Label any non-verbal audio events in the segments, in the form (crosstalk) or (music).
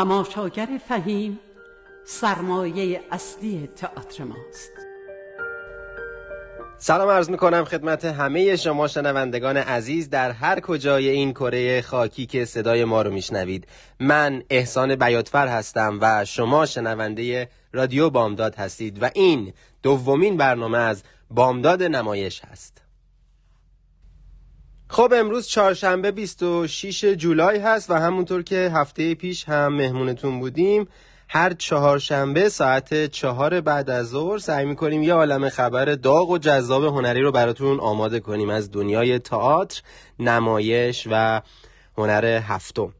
تماشاگر فهیم سرمایه اصلی تئاتر ماست. سلام عرض می‌کنم خدمت همه شما شنوندگان عزیز در هر کجای این کره خاکی که صدای ما رو میشنوید. من احسان بیاتفر هستم و شما شنونده رادیو بامداد هستید و این دومین برنامه از بامداد نمایش هست. خب امروز چهارشنبه 26 جولای هست و همونطور که هفته پیش هم مهمونتون بودیم هر چهارشنبه ساعت چهار بعد از ظهر سعی می‌کنیم یه عالم خبر داغ و جذاب هنری رو براتون آماده کنیم از دنیای تئاتر، نمایش و هنر هفتم.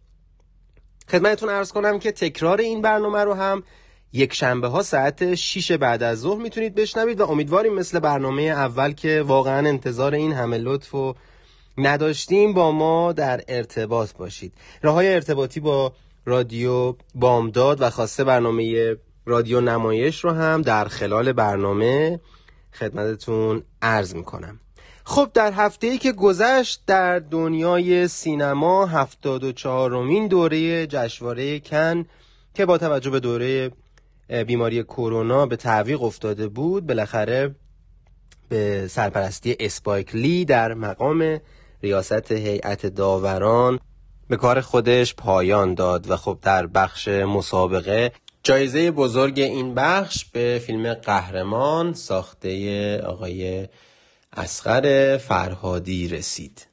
خدمتتون ارز کنم که تکرار این برنامه رو هم یک شنبه ها ساعت 6 بعد از ظهر می‌تونید بشنوید و امیدواریم مثل برنامه اول که واقعا انتظار این همه لطف و نداشتیم با ما در ارتباط باشید. راه های ارتباطی با رادیو بامداد و خواسته برنامه رادیو نمایش رو هم در خلال برنامه خدمتتون عرض می‌کنم. خب در هفته ای که گذشت در دنیای سینما هفتاد و چهارمین دوره جشنواره کن که با توجه به دوره بیماری کرونا به تعویق افتاده بود بالاخره به سرپرستی اسپایک لی در مقام ریاست هیئت داوران به کار خودش پایان داد و خب در بخش مسابقه جایزه بزرگ این بخش به فیلم قهرمان ساخته آقای اسقر فرهادی رسید.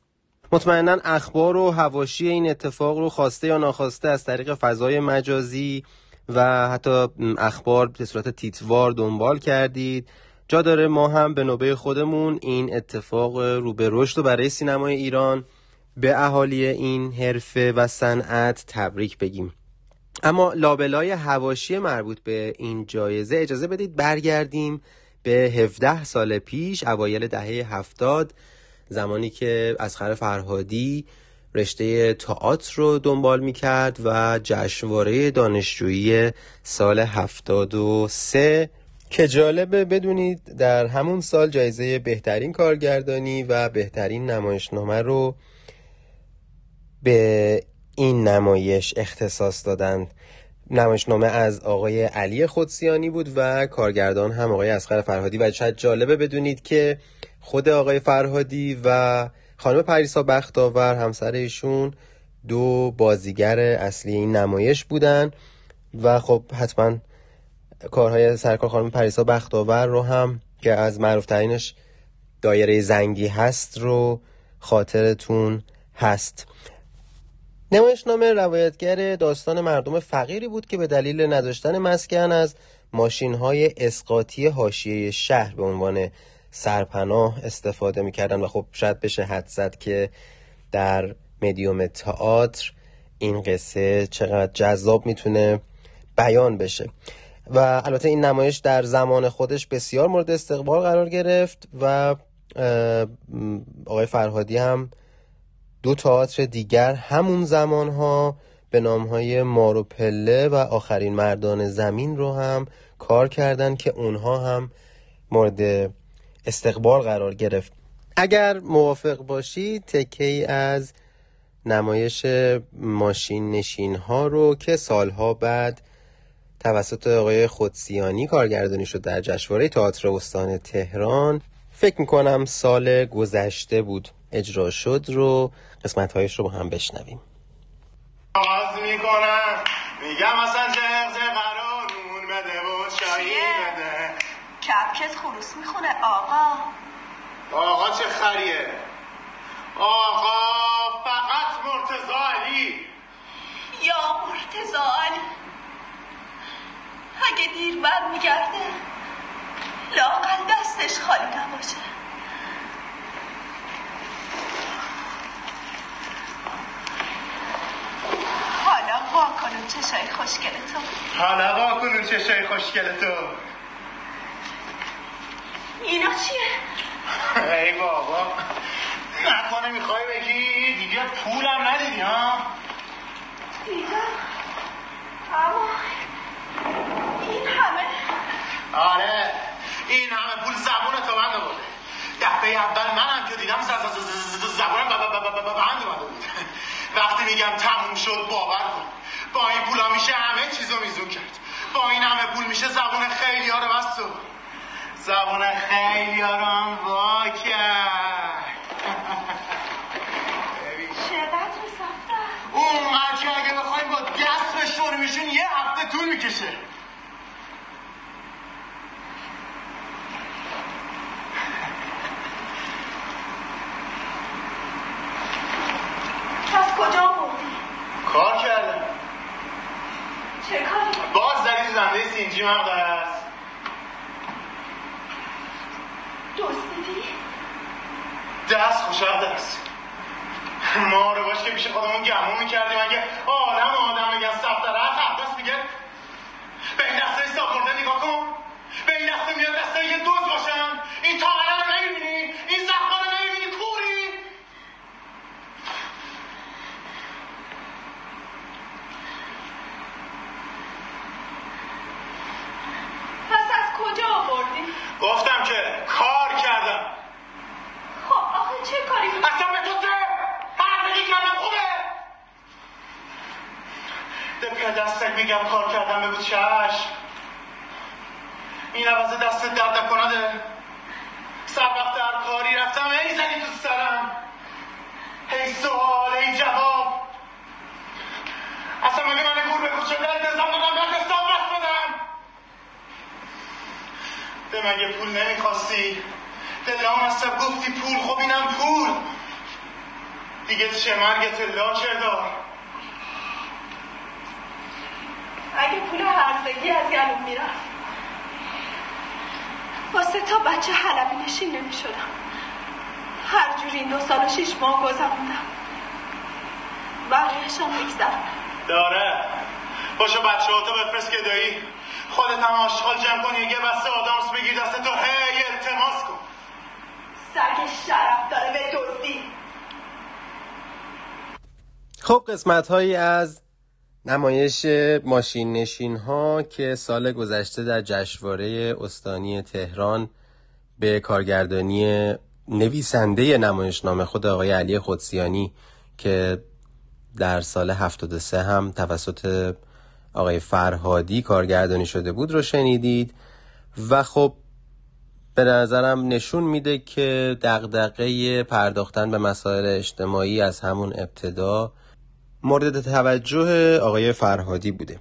مطمئنا اخبار و هواشی این اتفاق رو خواسته یا ناخواسته از طریق فضای مجازی و حتی اخبار به صورت تیتوار دنبال کردید. جا داره ما هم به نوبه خودمون این اتفاق رو به رشد و برای سینمای ایران به اهالی این حرفه و صنعت تبریک بگیم. اما لابلای هواشی مربوط به این جایزه اجازه بدید برگردیم به 17 سال پیش اوایل دهه هفتاد زمانی که اسخر فرهادی رشته تئاتر رو دنبال می‌کرد و جشنواره دانشجویی سال 73 که جالبه بدونید در همون سال جایزه بهترین کارگردانی و بهترین نمایشنامه رو به این نمایش اختصاص دادند. نمایشنامه از آقای علی خودسیانی بود و کارگردان هم آقای اسقر فرهادی. و شاید جالبه بدونید که خود آقای فرهادی و خانم پریسا بختاور همسر ایشون دو بازیگر اصلی این نمایش بودن. و خب حتما کارهای سرکار خانم پریسا بختاور رو هم که از معروفترینش دایره زنگی هست رو خاطرتون هست. نمایشنامه روایتگر داستان مردم فقیری بود که به دلیل نداشتن مسکن از ماشین های اسقاطی حاشیه شهر به عنوان سرپناه استفاده می‌کردن و خب شاید بشه حد زد که در مدیوم تئاتر این قصه چقدر جذاب می‌تونه بیان بشه. و البته این نمایش در زمان خودش بسیار مورد استقبال قرار گرفت و آقای فرهادی هم دو تئاتر دیگر همون زمانها به نامهای مارو پله و آخرین مردان زمین رو هم کار کردن که اونها هم مورد استقبال قرار گرفت. اگر موافق باشید تکه از نمایش ماشین نشین ها رو که سالها بعد توسط آقای خودسیانی کارگردانی شد در جشنواره تئاتر استان تهران. فکر می‌کنم سال گذشته بود اجرا شد رو قسمت هایش رو با هم بشنویم. آغاز می‌کنم. میگم اصلا جغز قرارون بده و چایی بده. کپکت خروس می‌خونه آقا. آقا چه خریه؟ آقا فقط مرتضا علی. یا مرتزا علی. اگه دیر بر میگرده لاقل دستش خالی نباشه. حالا وا کنون چشای خوشگل تو حالا وا کنون چشای خوشگل تو اینا چیه؟ ای بابا نکنه می‌خوای بگی؟ دیگه پولم ندیدی ها؟ دیدم اما این همه؟ آره. این همه پول زبون تو بند بوده دفعه اول منم که دیدم زبونم بند اومده بود. وقتی میگم تموم شد باور کن. با این پولا میشه همه چیزو میزون کرد. با این همه پول میشه زبون خیلی ها رو بستو زبون خیلی ها رو هم وا کرد. چقدر سفته اون که اگه بخوایم با دست به یه هفته طول می‌کشه از کجا بودی؟ کار کردم چه کاری؟ باز زدی زنده سینجی مقدار است دزدیدی؟ دست خوشحال است ما رو باش که پیش خودمون گمون می‌کردیم اگه آدم آدم بگن سفتره دست میگه به این دسته حساب نگاه کن به این دسته میاد دسته یه دوز باشن این تاقره رو نمی‌بینی این زخمه رو نمی‌بینی کوری پس از کجا آوردی؟ گفتم که کار کردم خب آخه چه کاری بود؟ اصلا به تو چه؟ هر بگی کردم خوبه ده پدستک میگم کار کردم بگو چشم. این عوض دست درد نکنده سر وقت هر کاری رفتم ای زنی تو سرم. هی سوال ای جواب. اصلا مگه من گور به کوچه در دستم دادم بعد دستم بس بدم؟ به مگه پول نمی‌خواستی؟ دلام اصلا گفتی پول خب اینم پول. دیگه چه مرگت لا دار اگه پول هرزگی از گلوم می‌رفت واسه تا بچه حلبی نشین نمی شدم هر جوری این دو سال و شیش ماه گذروندم. بقیهشم بگذرم داره. باشو بچه ها تو بفرست که دایی خودت هم آشغال جمع کنی یه بسته آدامس بگیر دست تو هی التماس کن. سگ شرف داره به دزدی. خب قسمت هایی از نمایش ماشین نشین ها که سال گذشته در جشنواره استانی تهران به کارگردانی نویسنده نمایشنامه خود آقای علی خودسیانی که در سال 73 هم توسط آقای فرهادی کارگردانی شده بود رو شنیدید و خب به نظرم نشون میده که دغدغه پرداختن به مسائل اجتماعی از همون ابتدا مورد توجه آقای فرهادی بوده.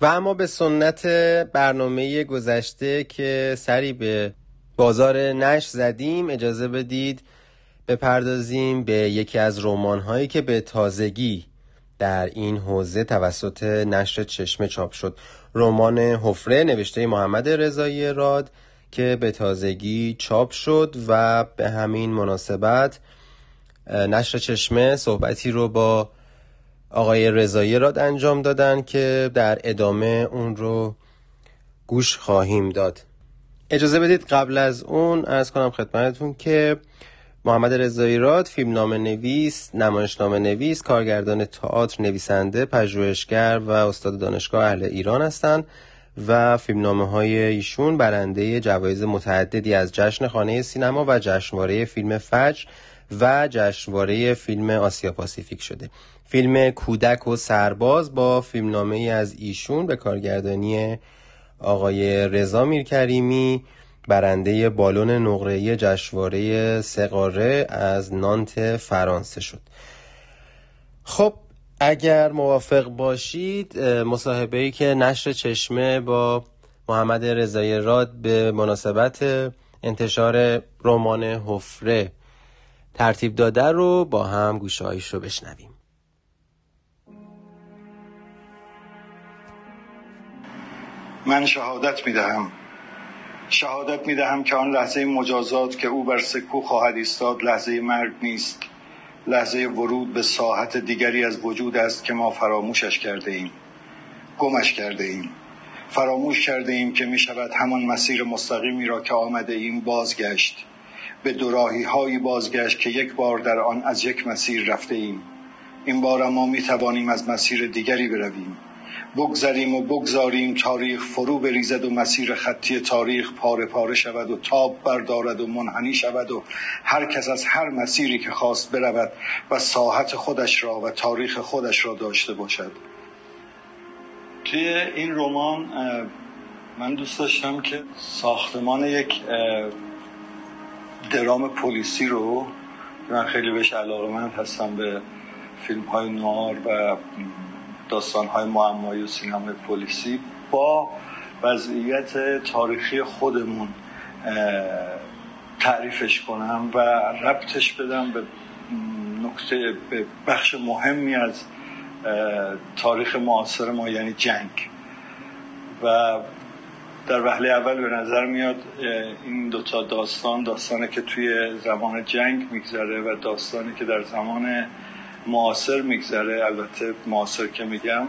و اما به سنت برنامه گذشته که سری به بازار نش زدیم اجازه بدید بپردازیم به یکی از رمان هایی که به تازگی در این حوزه توسط نشر چشمه چاپ شد. رمان حفره نوشته محمد رضایی راد که به تازگی چاپ شد و به همین مناسبت نشر چشمه صحبتی رو با آقای رضایی راد انجام دادن که در ادامه اون رو گوش خواهیم داد. اجازه بدید قبل از اون ارز کنم خدمتتون که محمد رضایی راد فیلم نویس، نمایشنامه نویس، کارگردان تئاتر، نویسنده، پژوهشگر و استاد دانشگاه اهل ایران هستند و فیلمنامه های ایشون برنده جوایز متعددی از جشن خانه سینما و جشنواره فیلم فجر و جشنواره فیلم آسیا پاسیفیک شده. فیلم کودک و سرباز با فیلمنامه از ایشون به کارگردانی آقای رضا میرکریمی برنده بالون نقره‌ای جشنواره سقاره از نانت فرانسه شد. خب اگر موافق باشید مصاحبه ای که نشر چشمه با محمد رضای راد به مناسبت انتشار رمان حفره ترتیب داده رو با هم گوشهایش رو بشنویم. من شهادت می دهم شهادت می دهم که آن لحظه مجازات که او بر سکو خواهد ایستاد لحظه مرگ نیست. لحظه ورود به ساحت دیگری از وجود است که ما فراموشش کرده ایم گمش کرده ایم فراموش کرده ایم که می شود همان مسیر مستقیمی را که آمده ایم بازگشت. به دوراهی هایی بازگشت که یک بار در آن از یک مسیر رفته ایم این بار ما می توانیم از مسیر دیگری برویم. بگذریم و بگذاریم تاریخ فرو بریزد و مسیر خطی تاریخ پاره پاره شود و تاب بردارد و منحنی شود و هر کس از هر مسیری که خواست برود و ساحت خودش را و تاریخ خودش را داشته باشد. توی این رمان من دوست داشتم که ساختمان یک درام پلیسی رو من خیلی بهش علاقه من هستم به فیلم های نوار و داستان های معمایی و سینما پلیسی. با وضعیت تاریخی خودمون تعریفش کنم و ربطش بدم به نکته به بخش مهمی از تاریخ معاصر ما یعنی جنگ. و در وهله اول به نظر میاد این دوتا داستان داستانی که توی زمان جنگ میگذره و داستانی که در زمان معاصر میگذره. البته معاصر که میگم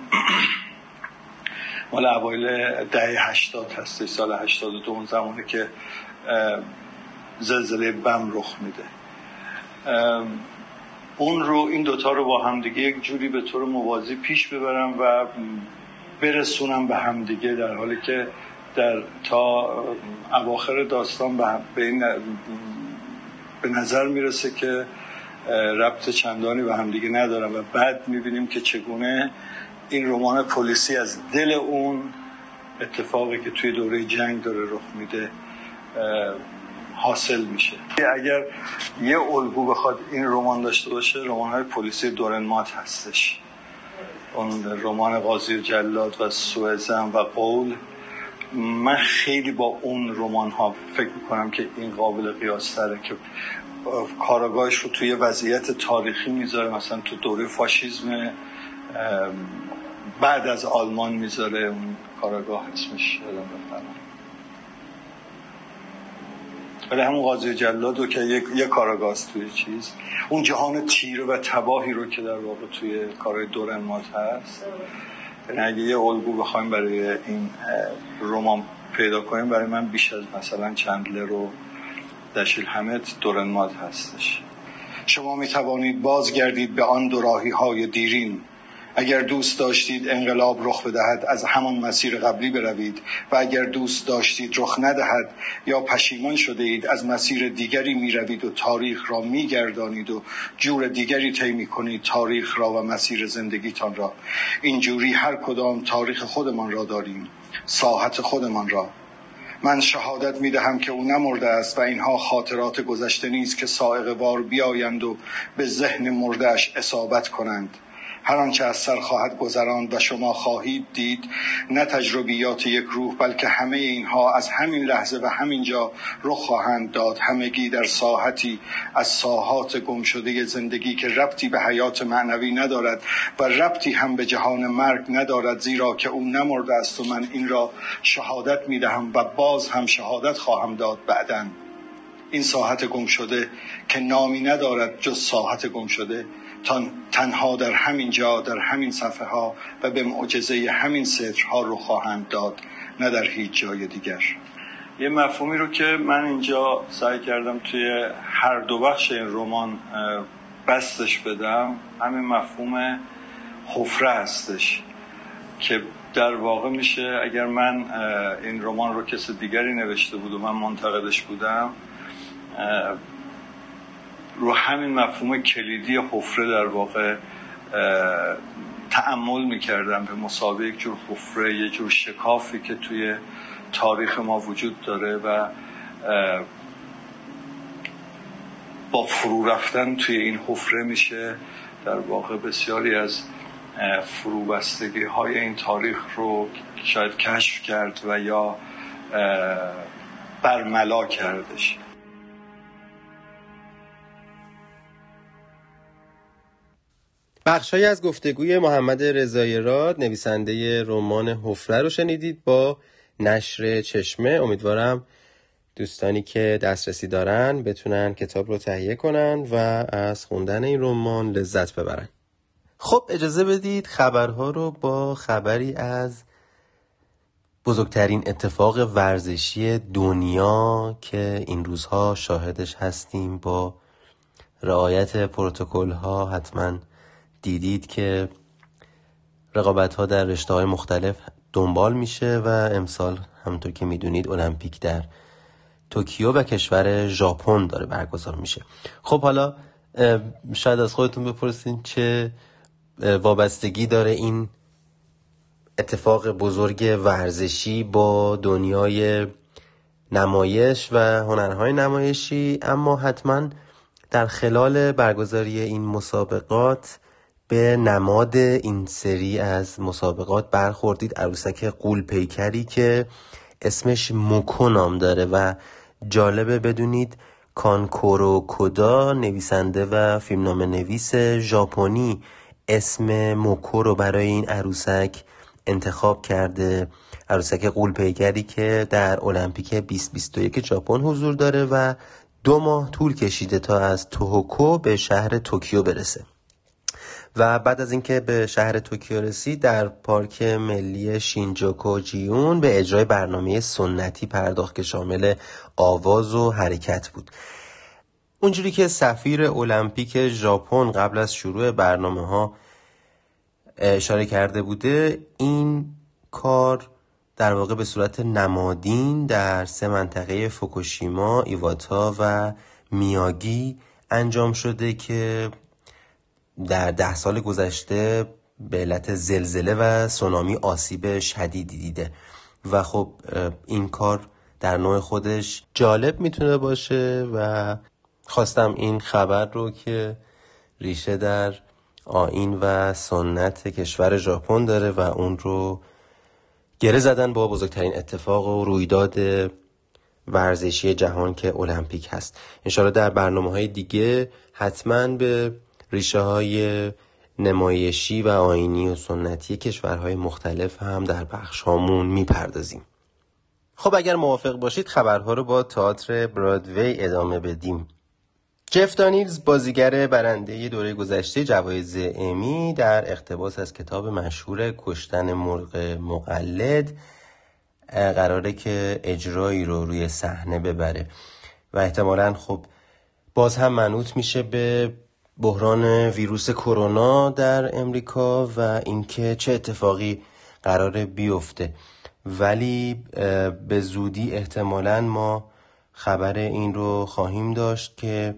مال اوایل دهه هشتاد هسته سال هشتاد و اون زمانی که زلزله بم رخ میده. اون رو این دوتا رو با همدیگه یک جوری به طور موازی پیش ببرم و برسونم به همدیگه در حالی که در تا اواخر داستان به این به نظر می‌رسه که ربط چندانی به همدیگه ندارم و بعد می‌بینیم که چگونه این رمان پلیسی از دل اون اتفاقی که توی دوره جنگ داره رخ میده حاصل میشه. اگر یه الگو بخواد این رمان داشته باشه رمان های پلیسی دورن مات هستش. اون رمان قاضی جلاد و سوزن و قول من خیلی با اون رمان ها فکر می‌کنم که این قابل قیاس تره که کاراگاهش رو توی وضعیت تاریخی می‌ذاره. مثلا تو دوره فاشیزم بعد از آلمان می‌ذاره اون کاراگاه اسمش یادم ولی همون قاضی جلاد که یک, یک کاراگاست توی چیز. اون جهان تیره و تباهی رو که در واقع توی کارهای دورن مات هست. اگه یه الگو بخوایم برای این رمان پیدا کنیم برای من بیش از مثلا چندلر و دشیل همت دورن مات هستش. شما می توانید بازگردید به آن دو های دیرین. اگر دوست داشتید انقلاب رخ بدهد از همان مسیر قبلی بروید و اگر دوست داشتید رخ ندهد یا پشیمان شده اید از مسیر دیگری می روید و تاریخ را می گردانید و جور دیگری طی می کنید تاریخ را و مسیر زندگیتان را. اینجوری هر کدام تاریخ خودمان را داریم ساحت خودمان را. من شهادت می دهم که او نمرده است و اینها خاطرات گذشته نیست که سائق وار بیایند و به ذهن مردهش اصابت کنند. هر آنچه از سر خواهد گذراند و شما خواهید دید نه تجربیات یک روح بلکه همه اینها از همین لحظه و همین جا رخ خواهند داد. همگی در ساحتی از ساحات گم شده زندگی که ربطی به حیات معنوی ندارد و ربطی هم به جهان مرگ ندارد زیرا که او نمرده است و من این را شهادت می دهم و باز هم شهادت خواهم داد بعدا. این ساحت گم شده که نامی ندارد جز ساحت گم شده تنها در همین جا در همین صفحه ها و به معجزه همین ها رو خواهند داد نه در هیچ جای دیگر. یه مفهومی رو که من اینجا سعی کردم توی هر دو بخش این رمان بستش بدم همین مفهوم حفره هستش که در واقع میشه اگر من این رمان رو کس دیگری نوشته بود و من منتقدش بودم رو همین مفهوم کلیدی حفره در واقع تعمل می‌کردم به مسابقه یک جور حفره یه جور شکافی که توی تاریخ ما وجود داره و با فرو رفتن توی این حفره میشه در واقع بسیاری از فروبستگی های این تاریخ رو شاید کشف کرد و یا برملا کردش بخشهایی از گفتگوی محمد رضایی راد نویسنده رمان حفره رو شنیدید با نشر چشمه. امیدوارم دوستانی که دسترسی دارن بتونن کتاب رو تهیه کنن و از خوندن این رمان لذت ببرن. خب اجازه بدید خبرها رو با خبری از بزرگترین اتفاق ورزشی دنیا که این روزها شاهدش هستیم با رعایت پروتکل ها حتما دیدید که رقابت ها در رشته های مختلف دنبال میشه و امسال همونطور که می‌دونید المپیک در توکیو و کشور ژاپن داره برگزار میشه. خب حالا شاید از خودتون بپرسین چه وابستگی داره این اتفاق بزرگ ورزشی با دنیای نمایش و هنرهای نمایشی اما حتما در خلال برگزاری این مسابقات به نماد این سری از مسابقات برخوردید عروسک قول پیکری که اسمش موکو نام داره و جالبه بدونید کانکورو کودا نویسنده و فیلمنامه نویس ژاپنی اسم موکو رو برای این عروسک انتخاب کرده. عروسک غول پیکری که در المپیک 2021 ژاپن حضور داره و دو ماه طول کشیده تا از توهوکو به شهر توکیو برسه. و بعد از اینکه به شهر توکیو رسید در پارک ملی شینجوکو گیوئن به اجرای برنامه سنتی پرداخت که شامل آواز و حرکت بود. اونجوری که سفیر المپیک ژاپن قبل از شروع برنامه ها اشاره کرده بوده این کار در واقع به صورت نمادین در سه منطقه فوکوشیما، ایواتا و میاگی انجام شده که در ده سال گذشته به علت زلزله و سونامی آسیب شدیدی دیده. و خب این کار در نوع خودش جالب می‌تونه باشه و خواستم این خبر رو که ریشه در آین و سنت کشور ژاپن داره و اون رو گره زدن با بزرگترین اتفاق و رویداد ورزشی جهان که المپیک هست. انشاءالله در برنامه های دیگه حتما به ریشه های نمایشی و آینی و سنتی کشورهای مختلف هم در بخش هامون می‌پردازیم. خب اگر موافق باشید خبرها رو با تئاتر برادوی ادامه بدیم. جف دانیلز بازیگر برنده دوره گذشته جوایز امی در اقتباس از کتاب مشهور کشتن مرغ مقلد قراره که اجرایی رو روی صحنه ببره. و احتمالا خب باز هم منوط میشه به بحران ویروس کرونا در امریکا و اینکه چه اتفاقی قراره بیفته. ولی به زودی احتمالا ما خبر این رو خواهیم داشت که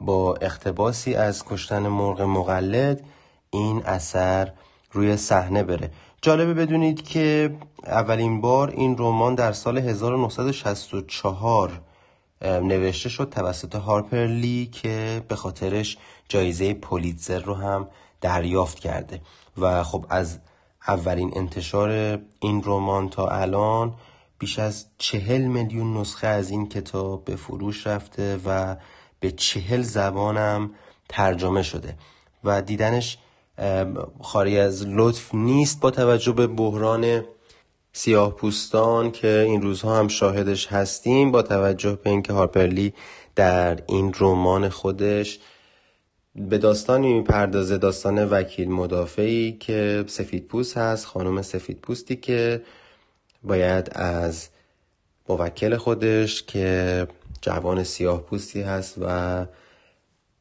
با اقتباسی از کشتن مرغ مقلد این اثر روی صحنه بره. جالبه بدونید که اولین بار این رمان در سال 1964 نوشته شد توسط هارپر لی که به خاطرش جایزه پولیتزر رو هم دریافت کرده. و خب از اولین انتشار این رمان تا الان بیش از چهل میلیون نسخه از این کتاب به فروش رفته و به چهل زبانم ترجمه شده. و دیدنش خاری از لطف نیست با توجه به بحران سیاه پوستان که این روزها هم شاهدش هستیم با توجه به اینکه هارپرلی در این رمان خودش به داستانی می‌پردازه داستان وکیل مدافعی که سفید پوست هست خانم سفید پوستی که باید از موکل خودش که جوان سیاه پوستی هست و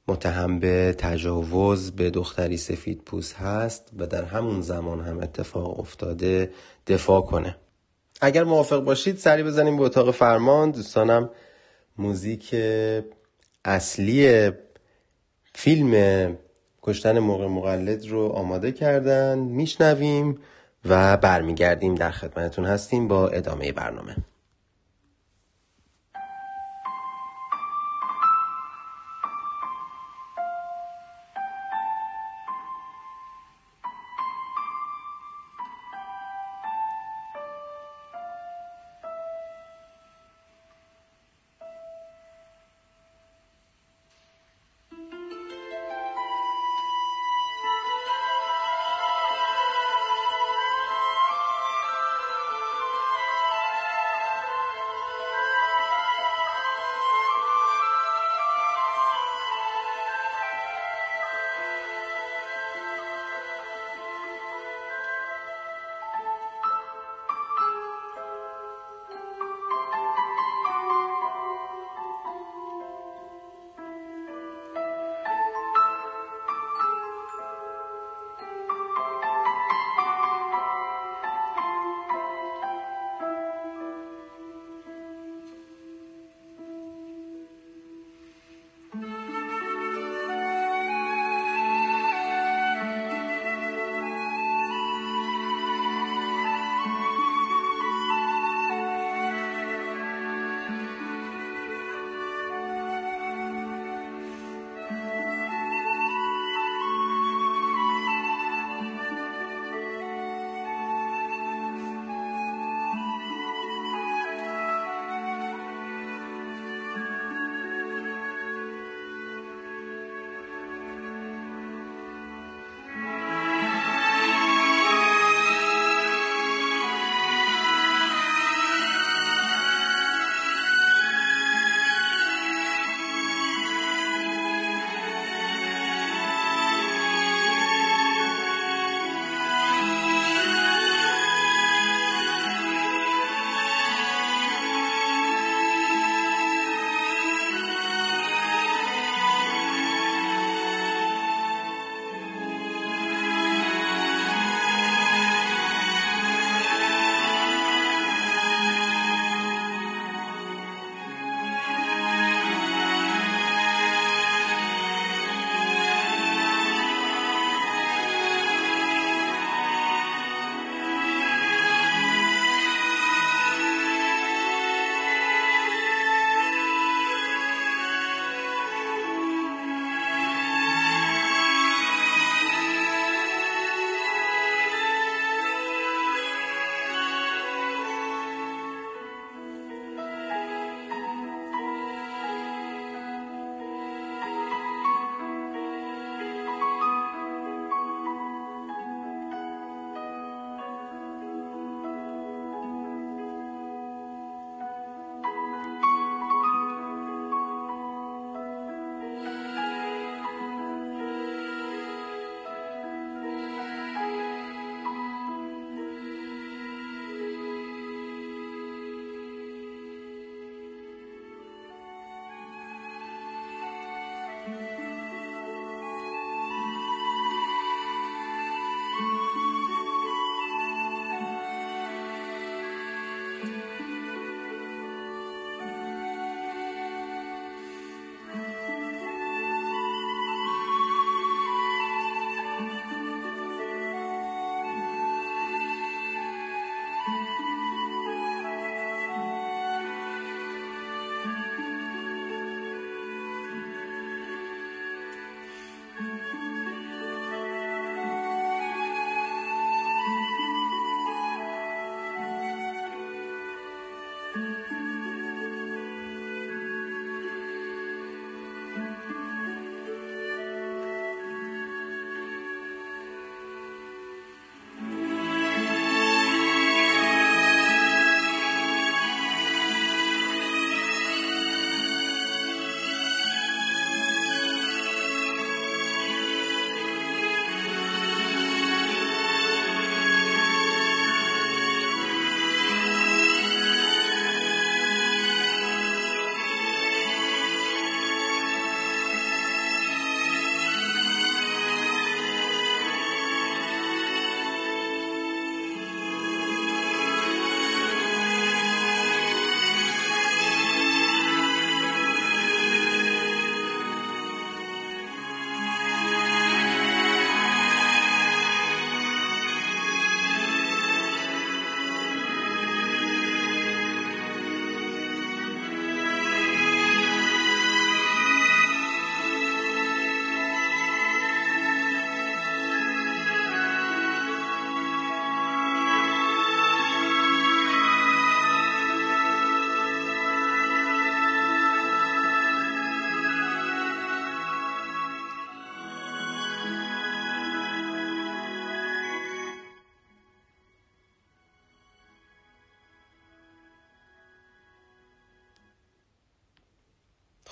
متهم به تجاوز به دختری سفید پوست هست و در همون زمان هم اتفاق افتاده دفاع کنه. اگر موافق باشید سری بزنیم به اتاق فرمان. دوستانم موزیک اصلی فیلم کشتن موقع مقلد رو آماده کردن. میشنویم و برمیگردیم. در خدمتتون هستیم با ادامه برنامه.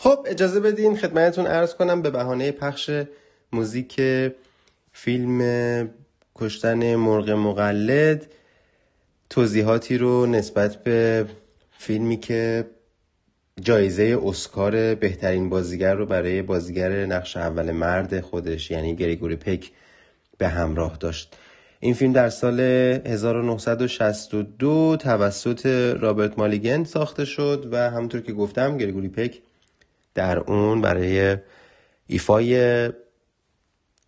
خب اجازه بدین خدمتتون ارز کنم به بهانه پخش موزیک فیلم کشتن مرغ مقلد. توضیحاتی رو نسبت به فیلمی که جایزه اسکار بهترین بازیگر رو برای بازیگر نقش اول مرد خودش یعنی گریگوری پک به همراه داشت. این فیلم در سال 1962 توسط رابرت مالیگن ساخته شد و همونطور که گفتم گریگوری پک در اون برای ایفای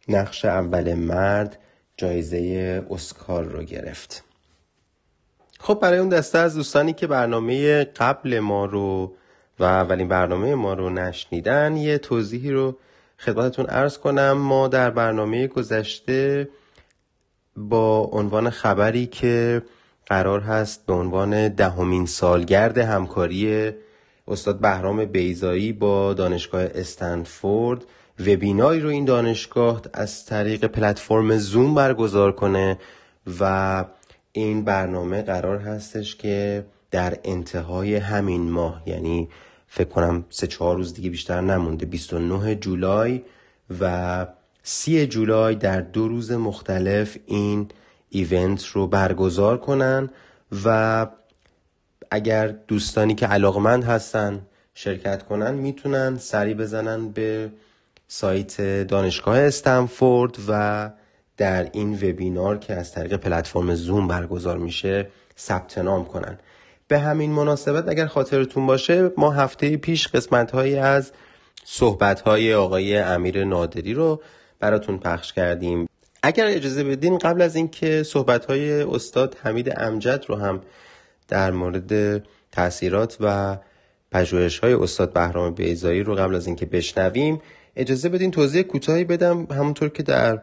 نقش اول مرد جایزه اسکار رو گرفت. خب برای اون دسته از دوستانی که برنامه قبل ما رو و اولین برنامه ما رو نشنیدن یه توضیحی رو خدمتتون ارز کنم. ما در برنامه گذشته با عنوان خبری که قرار هست به عنوان دهمین سالگرد همکاری استاد بهرام بیزایی با دانشگاه استنفورد وبیناری رو این دانشگاه از طریق پلتفرم زوم برگزار کنه و این برنامه قرار هستش که در انتهای همین ماه یعنی فکر کنم سه چهار روز دیگه بیشتر نمونده 29 جولای و 30 جولای در دو روز مختلف این ایونت رو برگزار کنن و اگر دوستانی که علاقمند هستن شرکت کنن می‌تونن سری بزنن به سایت دانشگاه استنفورد و در این وبینار که از طریق پلتفرم زوم برگزار میشه ثبت نام کنن. به همین مناسبت اگر خاطرتون باشه ما هفته پیش قسمت هایی از صحبت های آقای امیر نادری رو براتون پخش کردیم. اگر اجازه بدین قبل از اینکه صحبت های استاد حمید امجد رو هم در مورد تاثیرات و پژوهش های استاد بهرام بیزایی رو قبل از اینکه بشنویم اجازه بدین توضیح کوتاهی بدم همونطور که در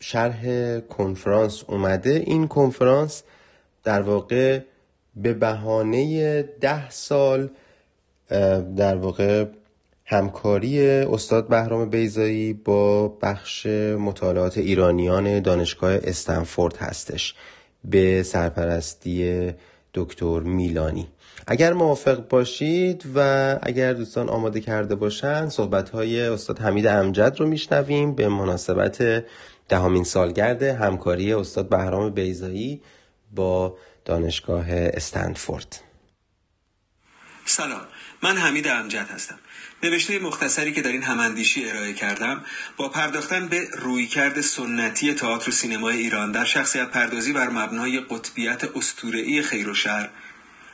شرح کنفرانس اومده. این کنفرانس در واقع به بهانه ده سال در واقع همکاری استاد بهرام بیزایی با بخش مطالعات ایرانیان دانشگاه استنفورد هستش. به سرپرستی دکتر میلانی. اگر موافق باشید و اگر دوستان آماده کرده باشند صحبت های استاد حمید امجد رو میشنویم. به مناسبت دهمین سالگرد همکاری استاد بهرام بیزایی با دانشگاه استنفورد. سلام. من حمید امجد هستم. نوشته مختصری که در این هماندیشی ارائه کردم با پرداختن به رویکرد سنتی تئاتر و سینمای ایران در شخصیت پردازی بر مبنای قطبیت استورعی خیر و شر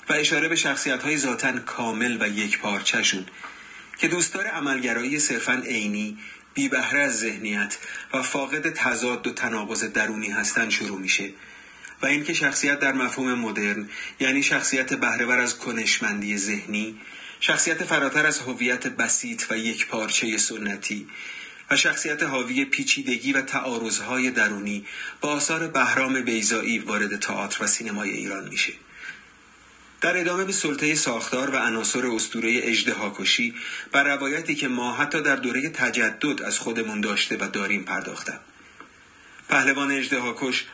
و اشاره به شخصیت های ذاتن کامل و یک پارچشون که دوستدار عملگرایی صرفا عینی بی بهره از ذهنیت و فاقد تضاد و تناقض درونی هستند شروع میشه و اینکه شخصیت در مفهوم مدرن یعنی شخصیت بهرهور از کنشمندی ذهنی شخصیت فراتر از هویت بسیط و یک پارچه سنتی و شخصیت حاوی پیچیدگی و تعارضهای درونی با آثار بهرام بیزایی وارد تئاتر و سینمای ایران میشه. در ادامه به سلطه ساختار و عناصر اسطوره اژدهاکشی و روایتی که ما حتی در دوره تجدد از خودمون داشته و داریم پرداختم. پهلوان اژدهاکش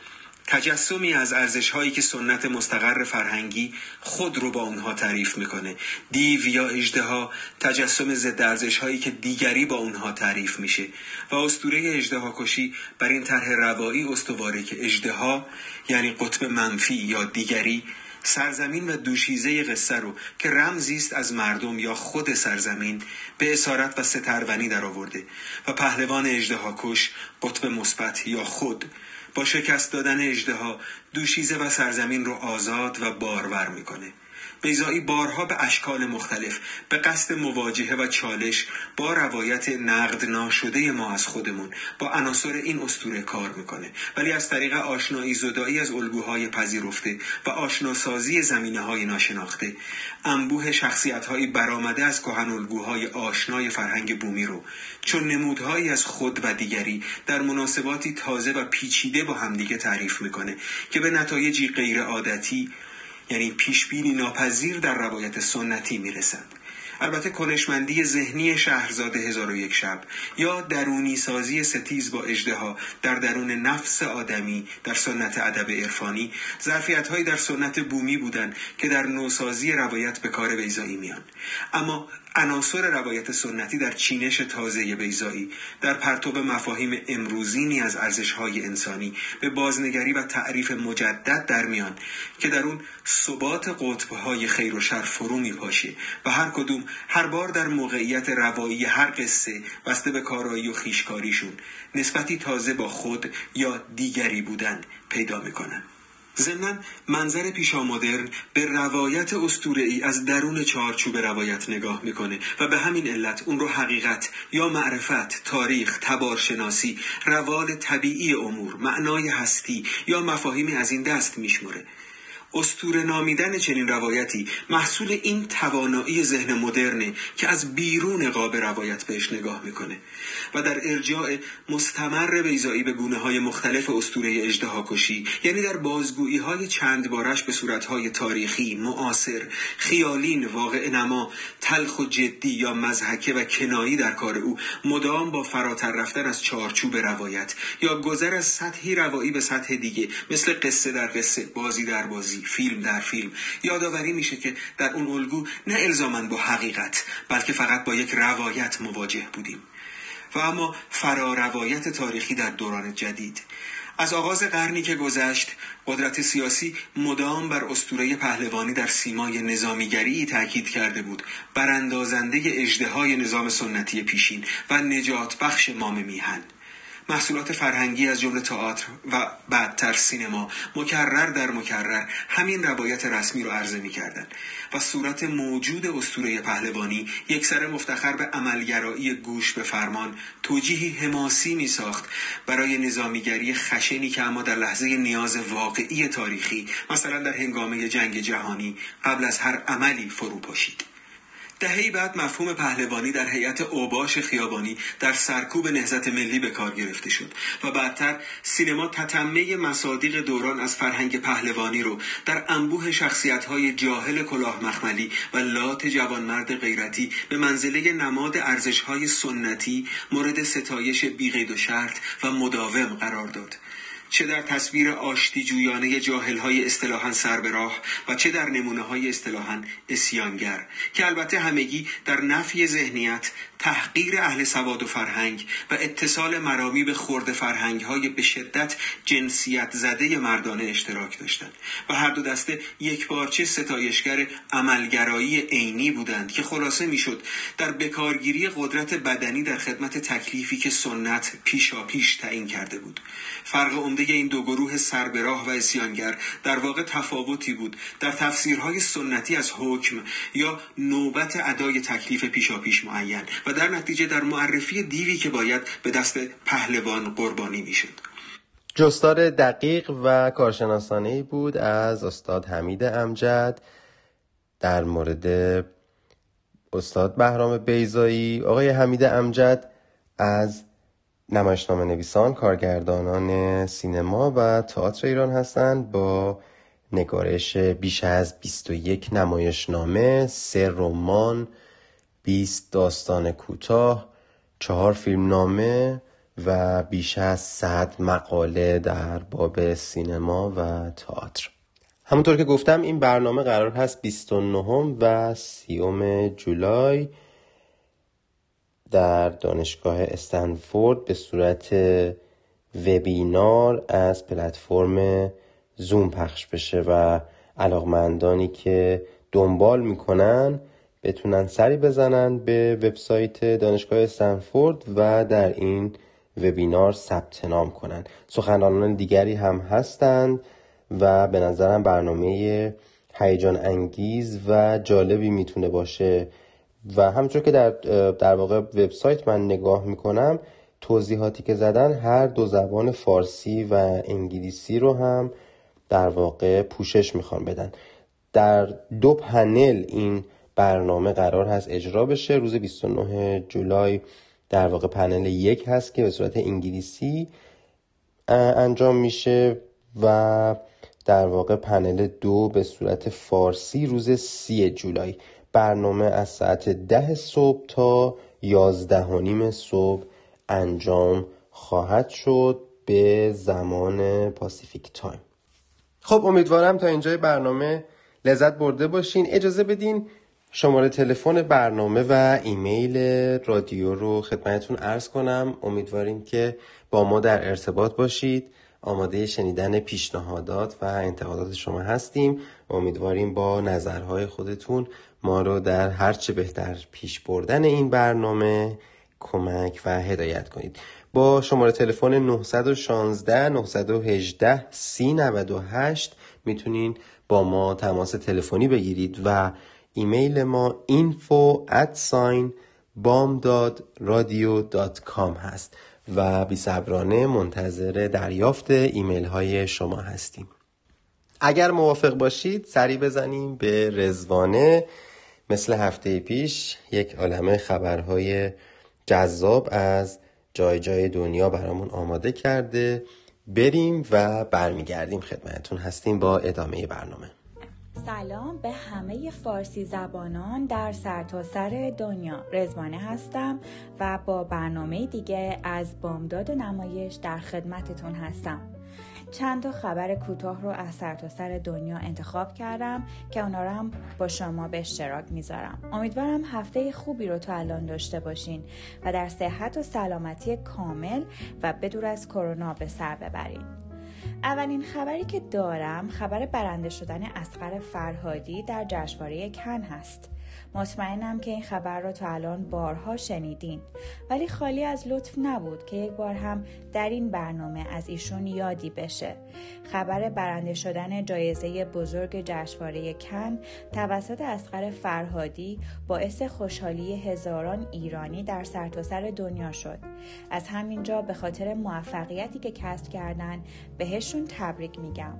تجسمی از ارزش هایی که سنت مستقر فرهنگی خود رو با اونها تعریف می‌کنه. دیو یا اجدها تجسم ضد ارزش هایی که دیگری با اونها تعریف میشه. و اسطوره اجدها کشی بر این طرح روایی استواره که اجدها یعنی قطب منفی یا دیگری سرزمین و دوشیزه قصه رو که رمزی است از مردم یا خود سرزمین به اسارت و سترونی در آورده و پهلوان اجدهاکش قطب مثبت یا خود با شکست دادن اجدها دوشیزه و سرزمین رو آزاد و بارور می‌کنه. بیزایی بارها به اشکال مختلف به قصد مواجهه و چالش با روایت نقد ناشده ما از خودمون با عناصر این استوره کار می‌کنه. ولی از طریق آشنایی زدایی از الگوهای پذیرفته و آشناسازی زمینه های ناشناخته انبوه شخصیت های برآمده از کهن الگوهای آشنای فرهنگ بومی رو چون نمودهایی از خود و دیگری در مناسباتی تازه و پیچیده با همدیگه تعریف می‌کنه که به نتایجی غیر عادتی یعنی پیشبینی ناپذیر در روایت سنتی می‌رسند. البته کنشمندی ذهنی شهرزاد هزار و یک شب یا درونی سازی ستیز با اجدها در درون نفس آدمی در سنت ادب عرفانی ظرفیت در سنت بومی بودند که در نوسازی روایت به کار بیزایی میان. اما عناصر روایت سنتی در چینش تازه بیزایی در پرتوب مفاهیم امروزینی از ارزشهای انسانی به بازنگری و تعریف مجدد در میان که در اون ثبات قطبهای خیر و شر فرو می پاشه و هر کدوم هر بار در موقعیت روایی هر قصه بسته به کارایی و خیشکاریشون نسبتی تازه با خود یا دیگری بودن پیدا می‌کنن. ضمنا منظر پیشا مدرن به روایت ای از درون چارچوب روایت نگاه می‌کنه و به همین علت اون رو حقیقت یا معرفت، تاریخ، تبارشناسی، روال طبیعی امور، معنای هستی یا مفاهیمی از این دست میشمره استور نامیدن چنین روایتی محصول این توانایی ذهن مدرنه که از بیرون قاب روایت بهش نگاه می‌کنه و در ارجاع مستمر بیزایی به گونه های مختلف استوره اجدها کشی یعنی در بازگویی های چند بارش به صورت های تاریخی، معاصر، خیالین، واقع نما، تلخ و جدی یا مزحکه و کنایی در کار او مدام با فراتر رفتن از چارچوب روایت یا گذر از سطحی روایی به سطح دیگه مثل قصه در قصه، بازی در بازی. فیلم در فیلم. یادآوری میشه که در اون الگو نه الزامن با حقیقت بلکه فقط با یک روایت مواجه بودیم. و اما فراروایت تاریخی در دوران جدید. از آغاز قرنی که گذشت قدرت سیاسی مدام بر استوره پهلوانی در سیمای نظامیگری تاکید کرده بود. براندازنده اجده نظام سنتی پیشین و نجات بخش مام میهن. محصولات فرهنگی از جمله تئاتر و بعدتر سینما مکرر در مکرر همین روایت رسمی رو عرضه می‌کردند و صورت موجود استوره پهلوانی یک سر مفتخر به عملگرایی گوش به فرمان توجیهی حماسی می ساخت برای نظامیگری خشنی که اما در لحظه نیاز واقعی تاریخی مثلا در هنگامه جنگ جهانی قبل از هر عملی فرو پاشید دههی بعد مفهوم پهلوانی در هیئت اوباش خیابانی در سرکوب نهزت ملی به کار گرفته شد و بعدتر سینما تتمه مصادیق دوران از فرهنگ پهلوانی رو در انبوه شخصیت های جاهل کلاه مخملی و لات جوانمرد غیرتی به منزله نماد ارزش های سنتی مورد ستایش بیقید و شرط و مداوم قرار داد. چه در تصویر آشتی جویانه جاهل های اصطلاحا سر به راه و چه در نمونه های اصطلاحا اسیانگر که البته همگی در نفی ذهنیت تحقیر اهل سواد و فرهنگ و اتصال مرامی به خورد فرهنگ های به شدت جنسیت زده مردانه اشتراک داشتند و هر دو دسته یک پارچه ستایشگر عملگرایی عینی بودند که خلاصه می‌شد در بکارگیری قدرت بدنی در خدمت تکلیفی که سنت پیشا پیش تعیین کرده بود. فرق عمده این دو گروه سربراه و اسیانگر در واقع تفاوتی بود در تفسیرهای سنتی از حکم یا نوبت ادای تکلیف پیشا پیش معین و در نتیجه در معرفی دیوی که باید به دست پهلوان قربانی می‌شد. جستار دقیق و کارشناسانه بود از استاد حمید امجد در مورد استاد بهرام بیزایی آقای حمید امجد از نمایشنامه نویسان کارگردانان سینما و تئاتر ایران هستند با نگارش بیش از 21 نمایشنامه، سه رمان، 20 داستان کوتاه، چهار فیلمنامه و بیش از 100 مقاله در باب سینما و تئاتر. همونطور که گفتم این برنامه قرار هست 29 و 30 جولای در دانشگاه استنفورد به صورت وبینار از پلتفرم زوم پخش بشه و علاقمندانی که دنبال می‌کنن بتونن سری بزنن به وبسایت دانشگاه استنفورد و در این وبینار ثبت نام کنن. سخنرانان دیگری هم هستند و به نظرم برنامه هیجان انگیز و جالبی می‌تونه باشه. و همچون که در در واقع وبسایت من نگاه می‌کنم توضیحاتی که زدن هر دو زبان فارسی و انگلیسی رو هم در واقع پوشش می‌خوان بدن. در دو پنل این برنامه قرار هست اجرا بشه. روز 29 جولای در واقع پنل یک هست که به صورت انگلیسی انجام میشه و در واقع پنل دو به صورت فارسی روز سی جولای. برنامه از ساعت ده صبح تا یازده و نیم صبح انجام خواهد شد به زمان Pacific time. خب امیدوارم تا اینجای برنامه لذت برده باشین. اجازه بدین شماره تلفن برنامه و ایمیل رادیو رو خدمتتون عرض کنم. امیدواریم که با ما در ارتباط باشید. آماده شنیدن پیشنهادات و انتقادات شما هستیم. امیدواریم با نظرهای خودتون ما رو در هرچه بهتر پیش بردن این برنامه کمک و هدایت کنید. با شماره تلفن 916 918 3098 می‌تونین با ما تماس تلفنی بگیرید و ایمیل ما info at هست و بی صبرانه منتظر دریافت ایمیل های شما هستیم. اگر موافق باشید سری بزنیم به رزوانه مثل هفته پیش یک عالمه خبرهای جذاب از جای جای دنیا برامون آماده کرده. بریم و برمیگردیم خدمتون هستیم با ادامه برنامه. سلام به همه فارسی زبانان در سرتاسر سر دنیا. رزوانه هستم و با برنامه دیگه از بامداد نمایش در خدمتتون هستم. چند تا خبر کوتاه رو از سرتاسر سر دنیا انتخاب کردم که اونا رو هم با شما به اشتراک می‌ذارم. امیدوارم هفته خوبی رو تا الان داشته باشین و در صحت و سلامتی کامل و بدور از کرونا به سر ببرین. اولین خبری که دارم خبر برنده شدن اسقر فرهادی در جشنواره کن هست. مطمئنم که این خبر رو تا الان بارها شنیدین. ولی خالی از لطف نبود که یک بار هم در این برنامه از ایشون یادی بشه. خبر برنده شدن جایزه بزرگ جشنواره کن توسط اسقر فرهادی باعث خوشحالی هزاران ایرانی در سرتاسر سر دنیا شد. از همینجا به خاطر موفقیتی که کسب کردن بهشون تبریک میگم.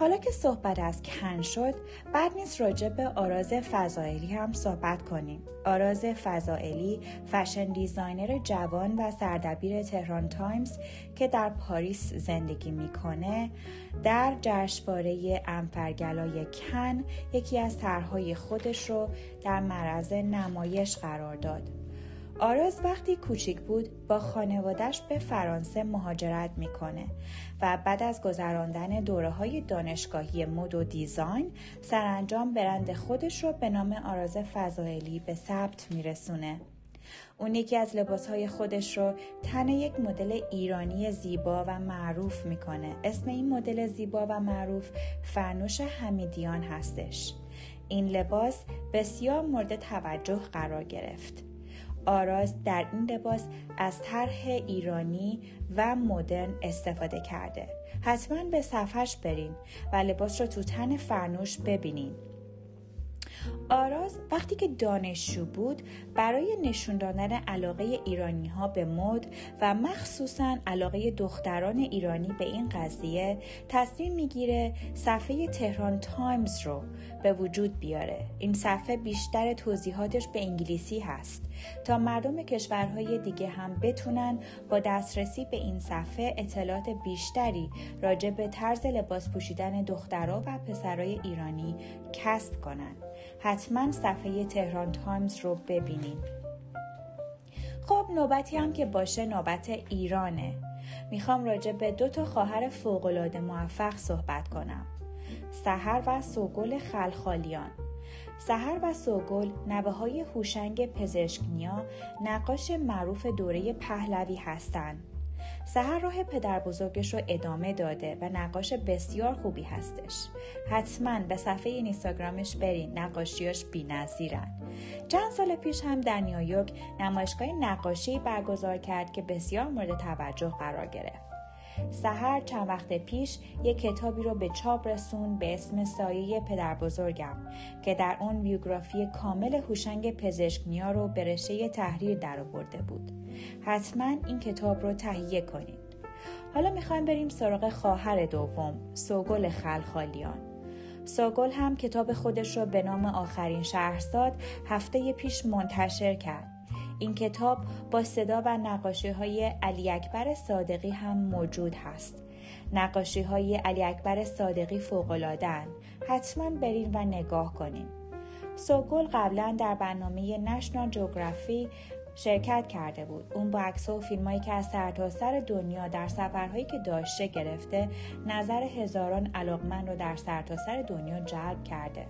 حالا که صحبت از کن شد بعد نیست راجع به آراز فضائلی هم صحبت کنیم. آراز فضائلی fashion designer جوان و سردبیر تهران تایمز که در پاریس زندگی می‌کنه در جشنواره انفرگلای کن یکی از طرحهای خودش رو در معرض نمایش قرار داد. آراز وقتی کوچیک بود با خانوادش به فرانسه مهاجرت می‌کنه و بعد از گذراندن دوره های دانشگاهی مد و design سرانجام برند خودش رو به نام آراز فضائلی به ثبت میرسونه. اون یکی از لباس های خودش رو تن یک مدل ایرانی زیبا و معروف می‌کنه. اسم این مدل زیبا و معروف فرنوش حمیدیان هستش. این لباس بسیار مورد توجه قرار گرفت. آراز در این لباس از طرح ایرانی و مدرن استفاده کرده. حتما به صفحش برین و لباس رو تو تن فرنوش ببینین. آراز وقتی که دانشجو بود برای نشون دادن علاقه ایرانی ها به مد و مخصوصا علاقه دختران ایرانی به این قضیه تصمیم می‌گیره صفحه تهران تایمز رو به وجود بیاره این صفحه بیشتر توضیحاتش به انگلیسی هست تا مردم کشورهای دیگه هم بتونن با دسترسی به این صفحه اطلاعات بیشتری راجع به طرز لباس پوشیدن دخترها و پسرای ایرانی کسب کنن. حتما صفحه تهران تایمز رو ببینین. خب نوبتی هم که باشه نوبت ایرانه. می‌خوام راجع به دو تا خواهر فوقالعاده موفق صحبت کنم. سحر و سوگل خلخالیان سحر و سوگل نوه های هوشنگ پزشک‌نیا نقاش معروف دوره پهلوی هستند. سحر راه پدر بزرگش رو ادامه داده و نقاش بسیار خوبی هستش حتما به صفحه اینستاگرامش برین نقاشیاش بی. چند سال پیش هم در نیویورک نمایشگاه نقاشی برگزار کرد که بسیار مورد توجه قرار گرفت سهر چند وقت پیش یک کتابی رو به چاپ رسون به اسم سایه پدر بزرگم که در اون بیوگرافی کامل هوشنگ پزشکنیا رو به رشته تحریر درآورده بود. حتما این کتاب رو تهیه کنید. حالا می‌خوایم بریم سراغ خواهر دوم سوگل خلخالیان. سوگل هم کتاب خودش رو به نام آخرین شهرزاد هفته پیش منتشر کرد. این کتاب با صدا و نقاشی های علی اکبر صادقی هم موجود هست. نقاشی های علی اکبر صادقی فوقلادن. حتما برین و نگاه کنین. سوگل قبلا در برنامه نشنال جوگرافی شرکت کرده بود اون با عکس و فیلمایی که از سرتاسر سر دنیا در سفرهایی که داشته گرفته نظر هزاران علاقمند رو در سرتاسر سر دنیا جلب کرده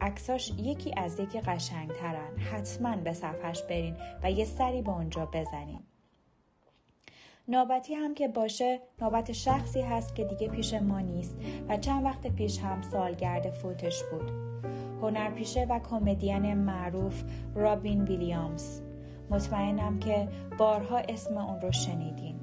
عکساش یکی از یکی قشنگترن. حتما به صفحش برین و یه سری به اونجا بزنین. نوبتی هم که باشه نوبت شخصی هست که دیگه پیش ما نیست و چند وقت پیش هم سالگرد فوتش بود. هنرپیشه و کمدین معروف رابین ویلیامز. مطمئنم که بارها اسم اون رو شنیدین.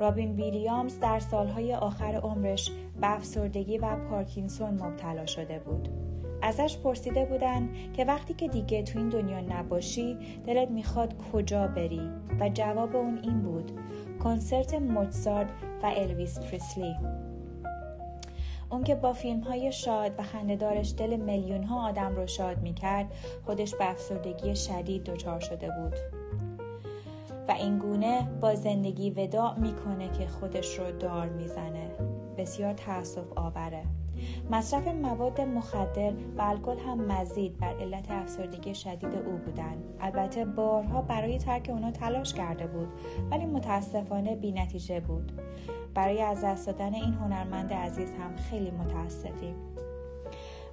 رابین ویلیامز در سالهای آخر عمرش به افسردگی و پارکینسون مبتلا شده بود. ازش پرسیده بودن که وقتی که دیگه تو این دنیا نباشی دلت می‌خواد کجا بری؟ و جواب اون این بود کنسرت موتسارت و الویس پریسلی اون که با فیلم های شاد و خندهدارش دل میلیون ها آدم رو شاد می‌کرد خودش به افسردگی شدید دچار شده بود. و این گونه با زندگی وداع می‌کنه که خودش رو دار می‌زنه. بسیار تاسف آوره. مصرف مواد مخدر و الکل هم مزید بر علت افسردگی شدید او بودند. البته بارها برای ترک اونا تلاش کرده بود ولی متاسفانه بینتیجه بود. برای از دست دادن این هنرمند عزیز هم خیلی متاسفیم.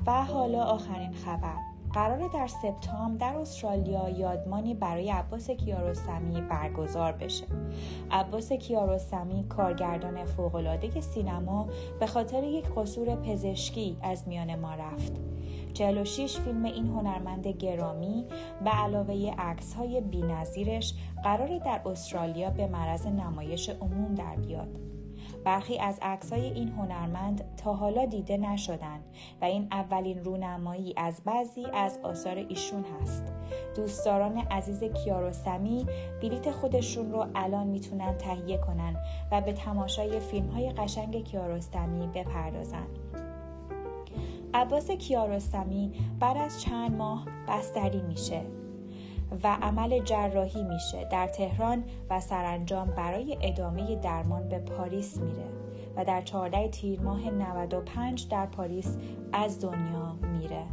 و حالا آخرین خبر. قرار در سپتامبر در استرالیا یادمانی برای عباس کیارستمی برگزار بشه. عباس کیارستمی کارگردان فوقالعاده سینما به خاطر یک قصور پزشکی از میان ما رفت. 46 فیلم این هنرمند گرامی به علاوه عکس های بینظیرش قرار در استرالیا به معرض نمایش عموم در بیاد. برخی از عکسای این هنرمند تا حالا دیده نشدن و این اولین رونمایی از بعضی از آثار ایشون هست. دوستداران عزیز کیارستمی بلیت خودشون رو الان می‌تونن تهیه کنن و به تماشای فیلم های قشنگ کیارستمی بپردازن. عباس کیارستمی بعد از چند ماه بستری میشه. و عمل جراحی میشه در تهران و سرانجام برای ادامه درمان به پاریس میره و در 14 تیر ماه 95 در پاریس از دنیا میره.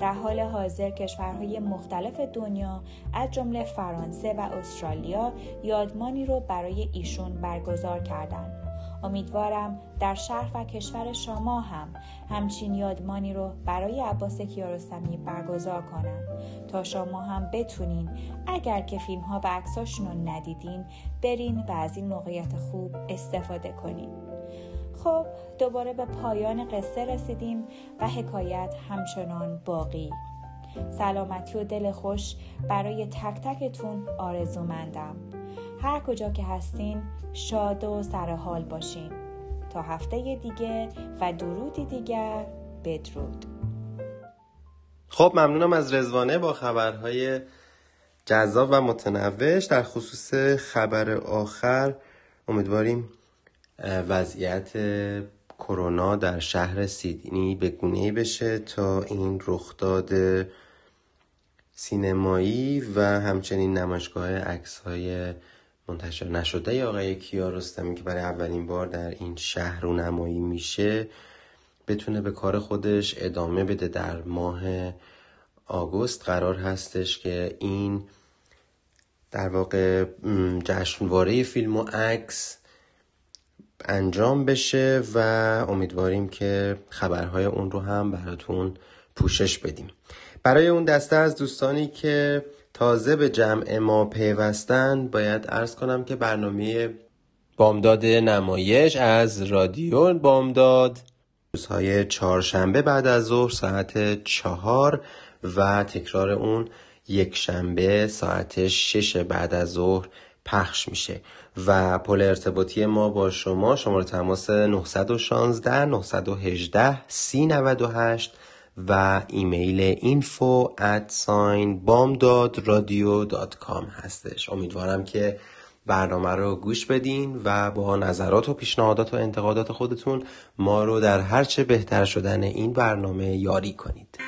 در حال حاضر کشورهای مختلف دنیا از جمله فرانسه و استرالیا یادمانی رو برای ایشون برگزار کردند امیدوارم در شهر و کشور شما هم همچین یادمانی رو برای عباس کیارستمی برگزار کنن تا شما هم بتونین اگر که فیلم ها و عکساشون رو ندیدین برین و از این موقعیت خوب استفاده کنین. خب دوباره به پایان قصه رسیدیم و حکایت همچنان باقی. سلامتی و دل خوش برای تک تکتون آرزومندم. هر کجا که هستین شاد و سرحال باشین. تا هفته دیگه و درودی دیگر بدرود. خب ممنونم از رزوانه با خبرهای جذاب و متنوش در خصوص خبر آخر امیدواریم وضعیت کرونا در شهر سیدنی به گونه بشه تا این رخداد سینمایی و همچنین نمایشگاه عکس های منتشر نشده. آقای کیارستمی که برای اولین بار در این شهر رو نمایی میشه بتونه به کار خودش ادامه بده. در ماه آگوست قرار هستش که این در واقع جشنواره فیلم و عکس انجام بشه و امیدواریم که خبرهای اون رو هم براتون پوشش بدیم. برای اون دسته از دوستانی که تازه به جمع ما پیوستن باید ارز کنم که برنامه بامداد نمایش از رادیو بامداد روزهای چهارشنبه بعد از ظهر ساعت چهار و تکرار اون یک شنبه ساعت شش بعد از ظهر پخش میشه و پل ارتباطی ما با شما شماره تماس 916 918 3098 و ایمیل info at sign هستش. امیدوارم که برنامه رو گوش بدین و با نظرات و پیشنهادات و انتقادات خودتون ما رو در هرچه بهتر شدن این برنامه یاری کنید.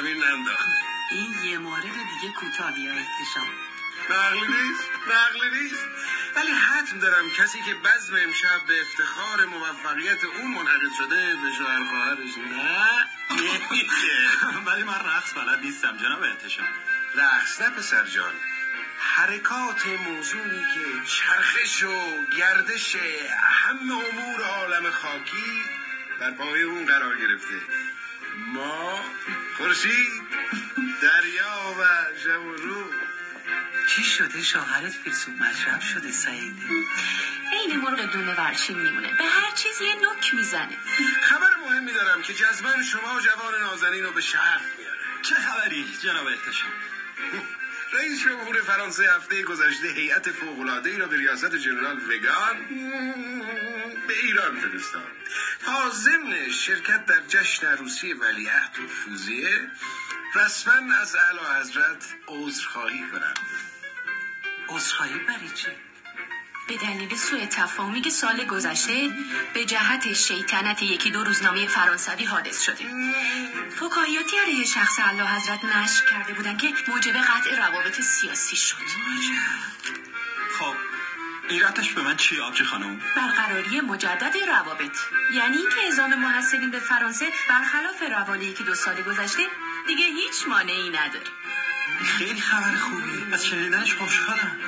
زمین ننداخت این یه مورد دیگه کوتاه بیا احتشام نقلی نیست نقلی نیست. ولی حتم دارم کسی که بزم امشب به افتخار موفقیت اون منعقد شده به شوهر خواهرش نه (laughs) ولی من رقص بلد نیستم جناب احتشام رقص نه پسر جان. حرکات موضوعی که چرخش و گردش همه امور عالم خاکی در پای اون قرار گرفته. ما خورشید دریا و شب و روز چی شده؟ شوهرت فیلسوف مشرب شده سعید. عین مرغ دونه ورشین میمونه. به هر چیز یه نک می‌زنه. خبر مهمی دارم که جزمن شما جوان نازنین رو به شهر میاره. چه خبری جناب احتشام؟ رئیس جمهور فرانسه هفته گذشته هیئت فوق‌العاده‌ای را به ریاست جنرال وگان به ایران فرستاد تا ضمن شرکت در جشن عروسی ولیعهد و فوزیه رسما از اعلی حضرت عذرخواهی کنم عذرخواهی برای چی؟ به دلیل سوء تفاهمی که سال گذشته به جهت شیطنت یکی دو روزنامه فرانسوی حادث شده. فکاهیاتی علیه شخص الله حضرت نشر کرده بودن که موجب قطع روابط سیاسی شد. خب ایرتش به من چی آبجی خانم؟ برقراری مجدد روابط. یعنی اینکه اعزام محصلین به فرانسه برخلاف روالی که دو سال گذشته دیگه هیچ مانعی نداره. خیلی خبر خوبیه. از شنیدنش خوشحالم.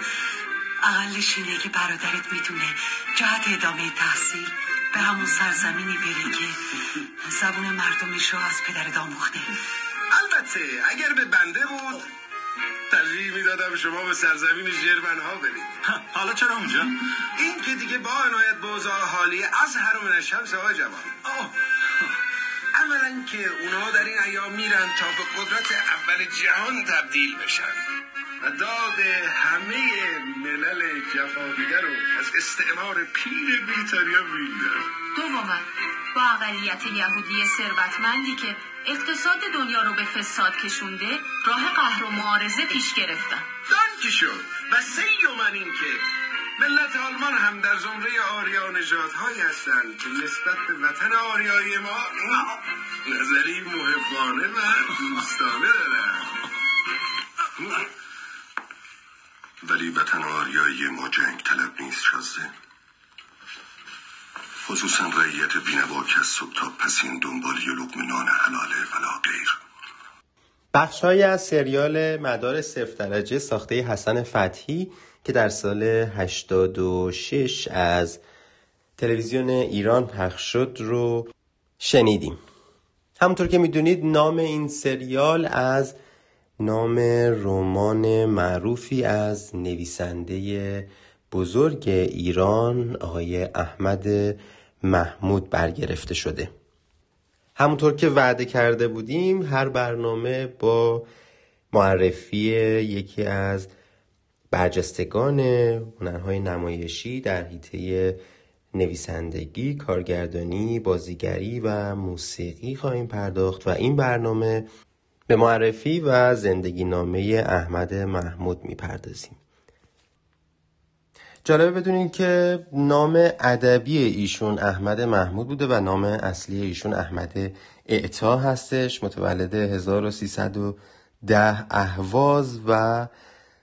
اقلش اینه که برادرت می‌تونه جهت ادامه تحصیل. به همون سرزمینی بره که زبون مردمش رو از پدر آموخته البته اگر به بنده بود ترجیح می‌دادم شما به سرزمین جرمن ها برید حالا چرا اونجا؟ این که دیگه با عنایت به اوضاع حالی از هر من شمس آقای جوان اولا که اونا در این ایام میرن تا به قدرت اول جهان تبدیل بشن. و داد همه ملل جفادیده رو از استعمار پیر بریتانیا می‌گیرن دوما با اقلیت یهودی ثروتمندی که اقتصاد دنیا رو به فساد کشونده راه قهر و معارضه پیش گرفتن. دانکی شد. و سیومن این که ملت آلمان هم در زمره آریا هایی هستند که نسبت به وطن آریایی ما نظری محبانه و دوستانه دارن ولی وطن آریایی ما جنگ طلب نیست شازده. خصوصا رعیت بینوا که از صبح تا پسین دنبال یه لقم نان حلاله ولا غیر. بخش های از سریال مدار صفر درجه ساخته حسن فتحی که در سال 86 از تلویزیون ایران پخش شد رو شنیدیم. همونطور که می‌دونید نام این سریال از نام رمان معروفی از نویسنده بزرگ ایران آقای احمد محمود برگرفته شده. همونطور که وعده کرده بودیم هر برنامه با معرفی یکی از برجستگان هنرهای نمایشی در حیطه نویسندگی، کارگردانی، بازیگری و موسیقی خواهیم پرداخت و این برنامه به معرفی و زندگی نامه احمد محمود می‌پردازیم. جالبه بدونین که نام ادبی ایشون احمد محمود بوده و نام اصلی ایشون احمد اعتا هستش متولد 1310 اهواز و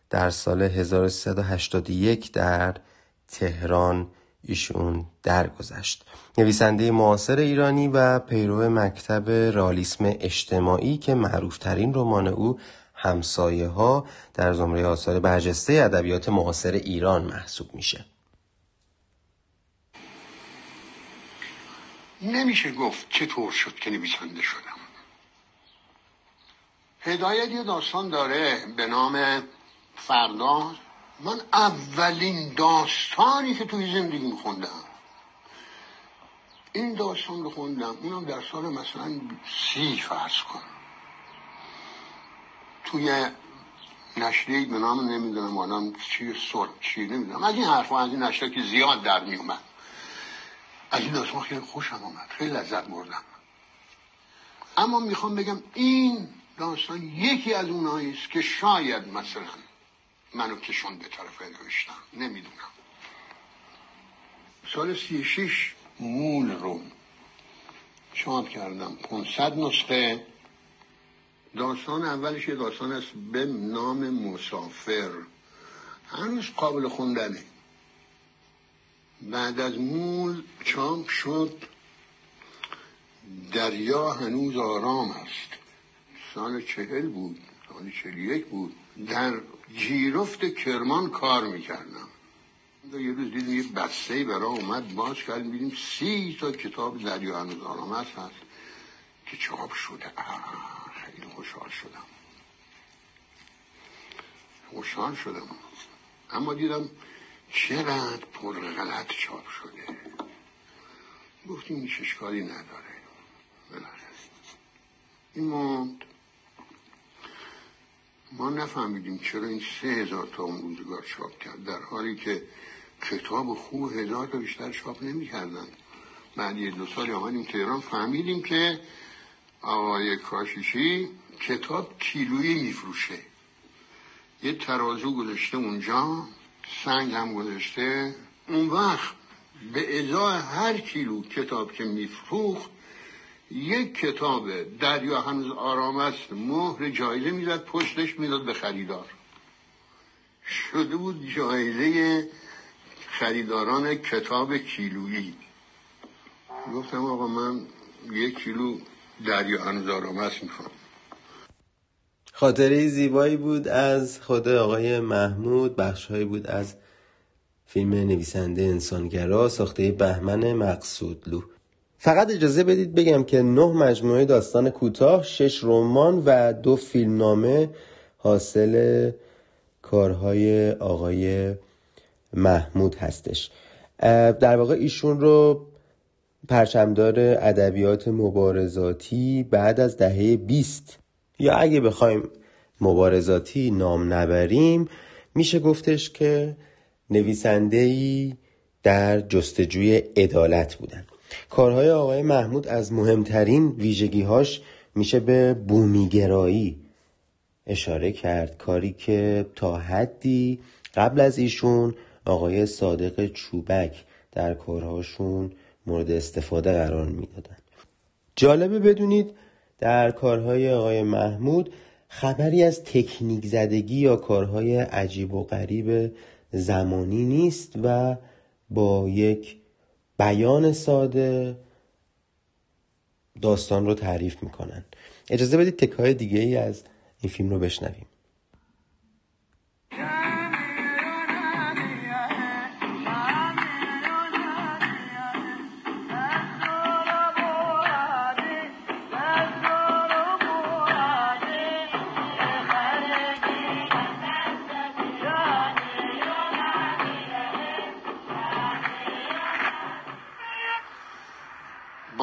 در سال 1381 در تهران ایشون درگذشت. نویسنده معاصر ایرانی و پیرو مکتب رالیسم اجتماعی که معروفترین رمان او همسایه ها در زمره آثار برجسته ادبیات معاصر ایران محسوب میشه. نمیشه گفت چطور شد که نویسنده شدم. هدایت یه داستان داره به نام فردا. من اولین داستانی که توی زندگی میخوندم. این داستان رو خوندم اونم در سال مثلا سی فرض کن. توی نشریه به نام نمی‌دونم الان چی سر چی نمی‌دونم. از این حرفا از این نشریه که زیاد در میومد از این داستان خیلی خوشم آمد خیلی لذت بردم. اما می‌خوام بگم این داستان یکی از اونایی است که شاید مثلا منو کشون به طرف نوشتم نمی‌دونم. سال سی شیش مول رو چاپ کردم. 500 نسخه. داستان اولش یه داستان است به نام مسافر. هنوز قابل خوندنه. بعد از مول چاپ شد. دریا هنوز آرام است. سال چهل بود. سال چهل یک بود. در جیرفت کرمان کار می‌کردم. یه روز دیدیم یه بسته برای اومد باز کردیم دیدیم سی تا کتاب دریا هنوز آرام است هست که چاپ شده. خیلی خوشحال شدم. خوشحال شدم. اما دیدم چقدر پر غلط چاپ شده. گفتیم هیچ اشکالی نداره. این موند ما نفهمیدیم چرا این سه هزار تا اون روزگار چاپ کرد در حالی که کتاب خوب هزار تا بیشتر چاپ نمی کردن بعد یه دو سالی آمدیم تهران فهمیدیم که آقای کاشیشی کتاب کیلویی میفروشه. یه ترازو گذاشته اونجا سنگ هم گذاشته. اون وقت به ازای هر کیلو کتاب که میفروخت یک کتاب دریا هنوز آرام است مهر جایزه می‌زد پشتش می‌داد به خریدار. شده بود جایزه خریداران کتاب کیلویی. گفتم آقا من یک کیلو دریا هنوز آرام است می‌خوام. خاطره زیبایی بود از خود آقای محمود بخشهایی بود از فیلم نویسنده انسانگرا ساخته بهمن مقصودلو. فقط اجازه بدید بگم که نه مجموعه داستان کوتاه، شش رمان و دو فیلمنامه حاصل کارهای آقای محمود هستش. در واقع ایشون رو پرچمدار ادبیات مبارزاتی بعد از دهه 20 یا اگه بخوایم مبارزاتی نام نبریم میشه گفتش که نویسنده در جستجوی عدالت بودن. کارهای آقای محمود از مهمترین ویژگیهاش میشه به بومیگرایی اشاره کرد. کاری که تا حدی قبل از ایشون آقای صادق چوبک در کارهاشون مورد استفاده قرار می‌دادن جالبه بدونید در کارهای آقای محمود خبری از تکنیک زدگی یا کارهای عجیب و غریب زمانی نیست و با یک بیان ساده داستان رو تعریف می‌کنن. اجازه بدید تکای دیگه ای از این فیلم رو بشنویم.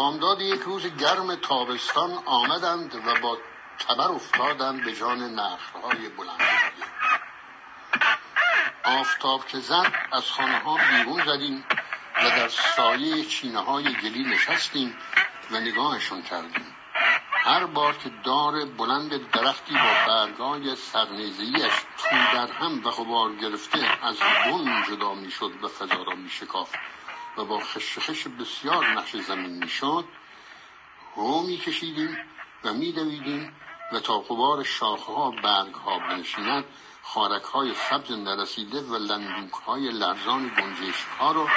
بامداد یک روز گرم تابستان آمدند و با تبر افتادند به جان نخلهای بلند آفتاب که زد از خانه ها بیرون زدیم و در سایه چینه های گلی نشستیم و نگاهشون کردیم. هر بار که دار بلند درختی با برگای سرنیزیش تو در هم و غبار گرفته از بن جدا می‌شد و فضا را می شکاف و با خشخش بسیار نقش زمین می‌شد هو می کشیدیم و می دویدیم و تا غبار شاخه ها برگ ها بنشیند خارک های سبز نرسیده و لندوک های لرزان گنجش ها را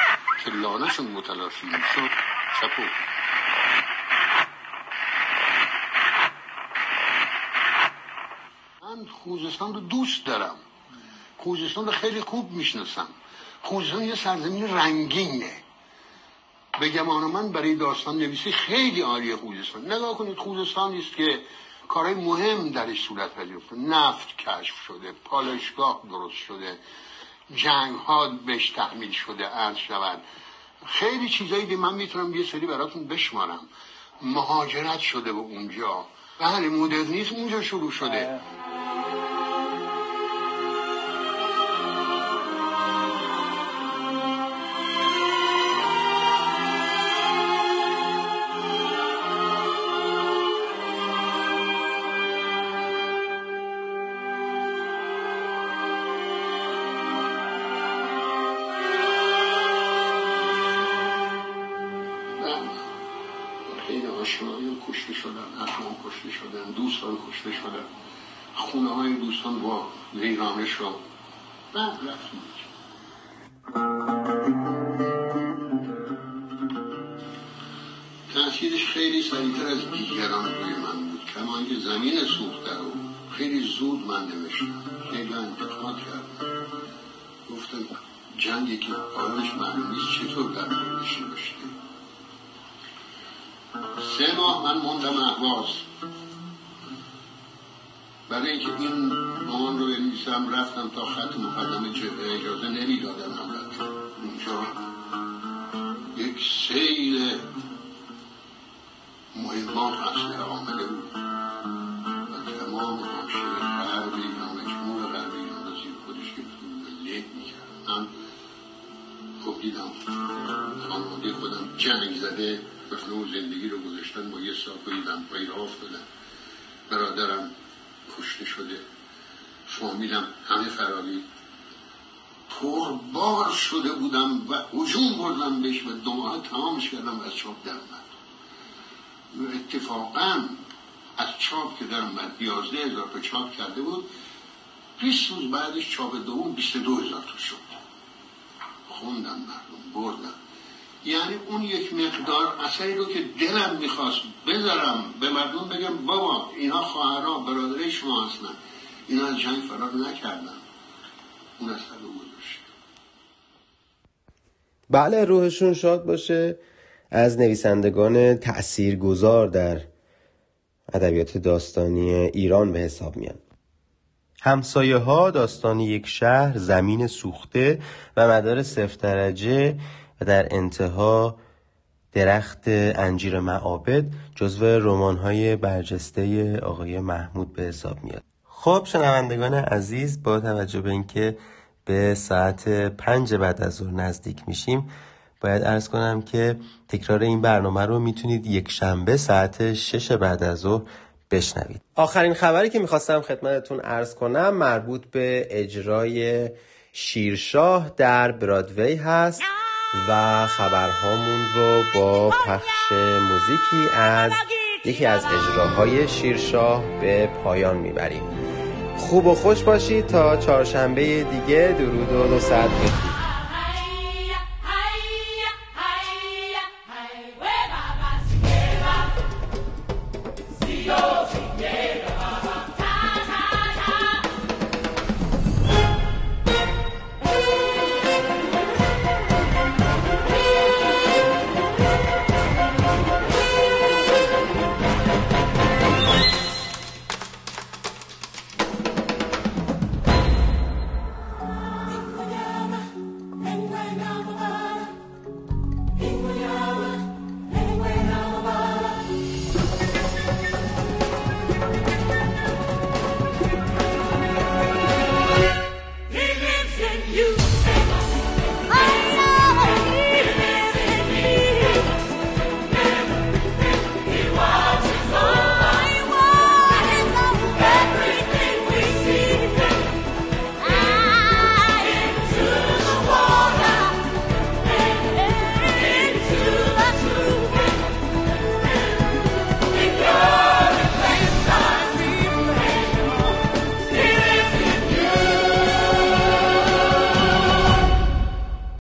که لانشون متلاشی می‌شد چپو من خوزستان رو دوست دارم. خوزستان رو خیلی خوب می‌شناسم. خوزستان یه سرزمین رنگینه. به گمان من برای داستان نویسی خیلی عالی خوزستان. نگاه کنید خوزستان است که کارهای مهم درش صورت پذیرفته. نفت کشف شده پالشگاه درست شده جنگ ها بهش تحمیل شده عرض شود. خیلی چیزایی که من می‌تونم یه سری براتون بشمارم. مهاجرت شده به اونجا. بله مدرنیسم اونجا شروع شده. ویرانش رو. بعد رفتیم تأثیرش خیلی سریعتر از دیگران روی من بود. کما اینکه زمین سوخته رو خیلی زود من نوشتم. خیلی انتقاد کردم گفتم جنگی که پایانش معلوم نیست چطور در موردش نوشته. سه ماه من موندم احواز برای اینکه این مان رو بنویسم رفتم تا خط مقدم جبهه اجازه نمی‌دادن البته اونجا یک سیل مهمات اصله آمده بود. و تمام حاشیه غرب ایران مجموع غرب ایران را زیر خودش گرفته و له می‌کرد خب دیدم خانواده خودم جنگ زده اون زندگی رو گذاشتن با یه ساکوی دمپایی را افتادن. برادرم کشته شده. فامیلم همه فراری پربار شده بودم و حجوم بردم بهش و دو ماه تمامش کردم و از چاپ در و اتفاقا از چاپ که در اومد یازده هزار تا چاپ کرده بود 20 روز بعدش چاپ دوم 22 هزار تا شد. خوندن مردم بردن یعنی اون یک مقدار اثری رو که دلم می‌خواست بذارم به مردم بگم بابا اینا خواهرها برادرای شما هستن. اینا از جنگ فرار نکردن. اون اثر رو گذاشت. بله روحشون شاد باشه. از نویسندگان تأثیر گذار در ادبیات داستانی ایران به حساب میان. همسایه ها داستان یک شهر زمین سوخته و مدار صفر درجه و در انتها درخت انجیر معابد جزو رمان های برجسته آقای محمود به حساب میاد. خب شنوندگان عزیز با توجه به اینکه به ساعت پنج بعد از ظهر نزدیک میشیم باید ارز کنم که تکرار این برنامه رو می‌تونید یک شنبه ساعت شش بعد از ظهر بشنوید. آخرین خبری که می‌خواستم خدمتتون ارز کنم مربوط به اجرای شیرشاه در برادوی هست. و خبرهامون رو با پخش موزیکی از یکی از اجراهای شیرشاه به پایان می‌بریم. خوب و خوش باشید تا چهارشنبه دیگه. درود و نصد